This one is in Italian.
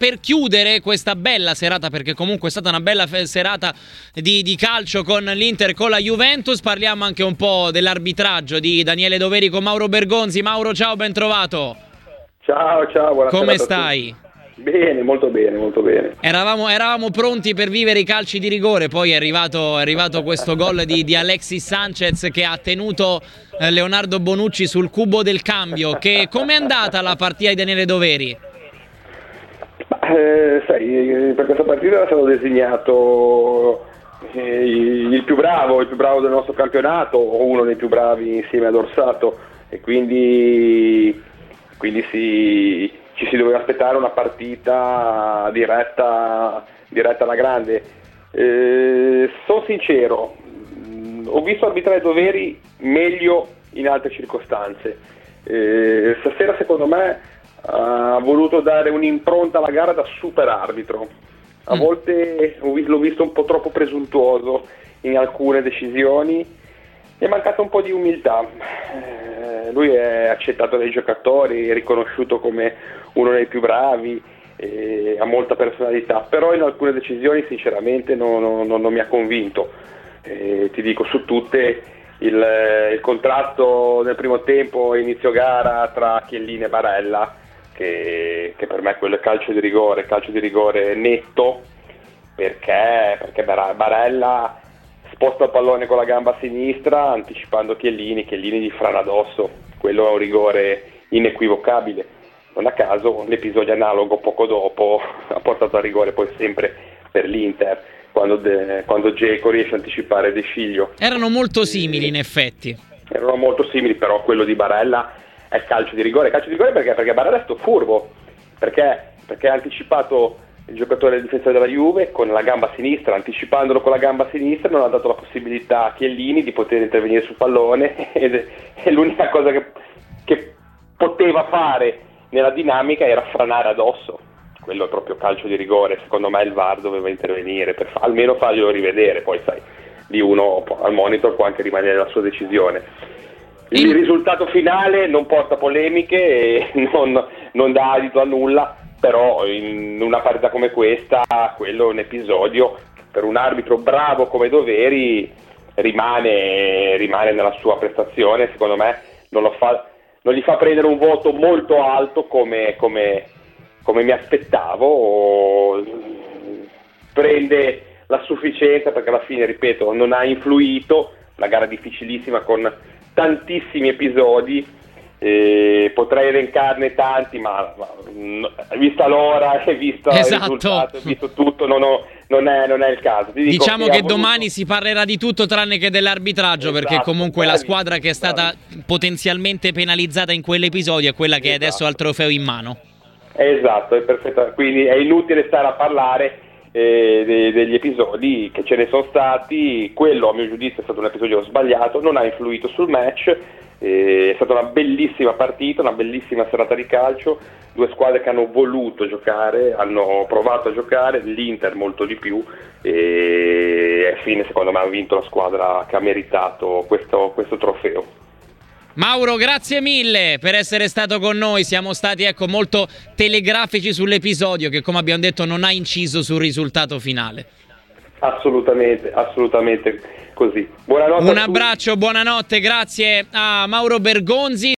Per chiudere questa bella serata, perché comunque è stata una bella serata di, di, calcio con l'Inter, con la Juventus, parliamo anche un po' dell'arbitraggio di Daniele Doveri con Mauro Bergonzi. Mauro, ciao, ben trovato. Ciao, ciao, buonasera. Come stai? Bene, molto bene, molto bene. Eravamo, eravamo, pronti per vivere i calci di rigore, poi è arrivato, è arrivato questo gol di, di, Alexis Sanchez che ha tenuto eh, Leonardo Bonucci sul cubo del cambio. Come è andata la partita di Daniele Doveri? Eh, sai, per questa partita era stato designato eh, il più bravo, il più bravo del nostro campionato, o uno dei più bravi insieme ad Orsato, e quindi, quindi si, ci si doveva aspettare una partita diretta, diretta alla grande. Eh, sono sincero, ho visto arbitrare doveri meglio in altre circostanze. Eh, stasera secondo me ha voluto dare un'impronta alla gara da super arbitro. A mm. volte l'ho visto un po' troppo presuntuoso in alcune decisioni, gli è mancata un po' di umiltà. Eh, lui è accettato dai giocatori, è riconosciuto come uno dei più bravi, eh, ha molta personalità, però in alcune decisioni sinceramente non, non, non mi ha convinto. Eh, ti dico su tutte il, il contratto nel primo tempo inizio gara tra Chiellini e Barella che, che, per me quello è calcio di rigore, calcio di rigore netto, perché, perché Barella sposta il pallone con la gamba sinistra anticipando Chiellini, Chiellini gli frana addosso, quello è un rigore inequivocabile. Non a caso l'episodio analogo poco dopo ha portato a rigore poi sempre per l'Inter, quando, de, quando Geco riesce a anticipare De Sciglio. Erano molto simili in effetti. Erano molto simili, però quello di Barella è calcio di rigore. Calcio di rigore perché? Perché Barella è furbo, perché, perché ha anticipato il giocatore del difensore della Juve con la gamba sinistra, anticipandolo con la gamba sinistra non ha dato la possibilità a Chiellini di poter intervenire sul pallone ed è l'unica cosa che, che poteva fare nella dinamica era franare addosso. Quello è proprio calcio di rigore, secondo me il VAR doveva intervenire per fa- almeno farglielo rivedere, poi sai, di uno al monitor può anche rimanere la sua decisione il risultato finale non porta polemiche e non, non dà adito a nulla, però in una partita come questa, quello è un episodio per un arbitro bravo come doveri rimane, rimane nella sua prestazione, secondo me non, fa, non, gli fa prendere un voto molto alto come, come, come mi aspettavo, prende la sufficienza perché alla fine, ripeto, non ha influito, una gara difficilissima con tantissimi episodi, eh, potrei elencarne tanti, ma, ma vista l'ora e visto esatto. il risultato, visto tutto, non, ho, non, è, non, è, il caso. diciamo che, che domani si parlerà di tutto tranne che dell'arbitraggio, esatto, perché comunque la squadra che è stata potenzialmente penalizzata in quell'episodio è quella che esatto. adesso ha il trofeo in mano. Esatto, è perfetto. Quindi è inutile stare a parlare eh, de- degli episodi che ce ne sono stati, quello a mio giudizio è stato un episodio sbagliato, non ha influito sul match, eh, è stata una bellissima partita, una bellissima serata di calcio, due squadre che hanno voluto giocare, hanno provato a giocare, l'Inter molto di più. E alla fine secondo me ha vinto la squadra che ha meritato questo, questo trofeo. Mauro, grazie mille per essere stato con noi. Siamo stati ecco, molto telegrafici sull'episodio che, come abbiamo detto, non ha inciso sul risultato finale. Assolutamente, assolutamente così. Buonanotte. Un abbraccio, buonanotte, grazie a Mauro Bergonzi.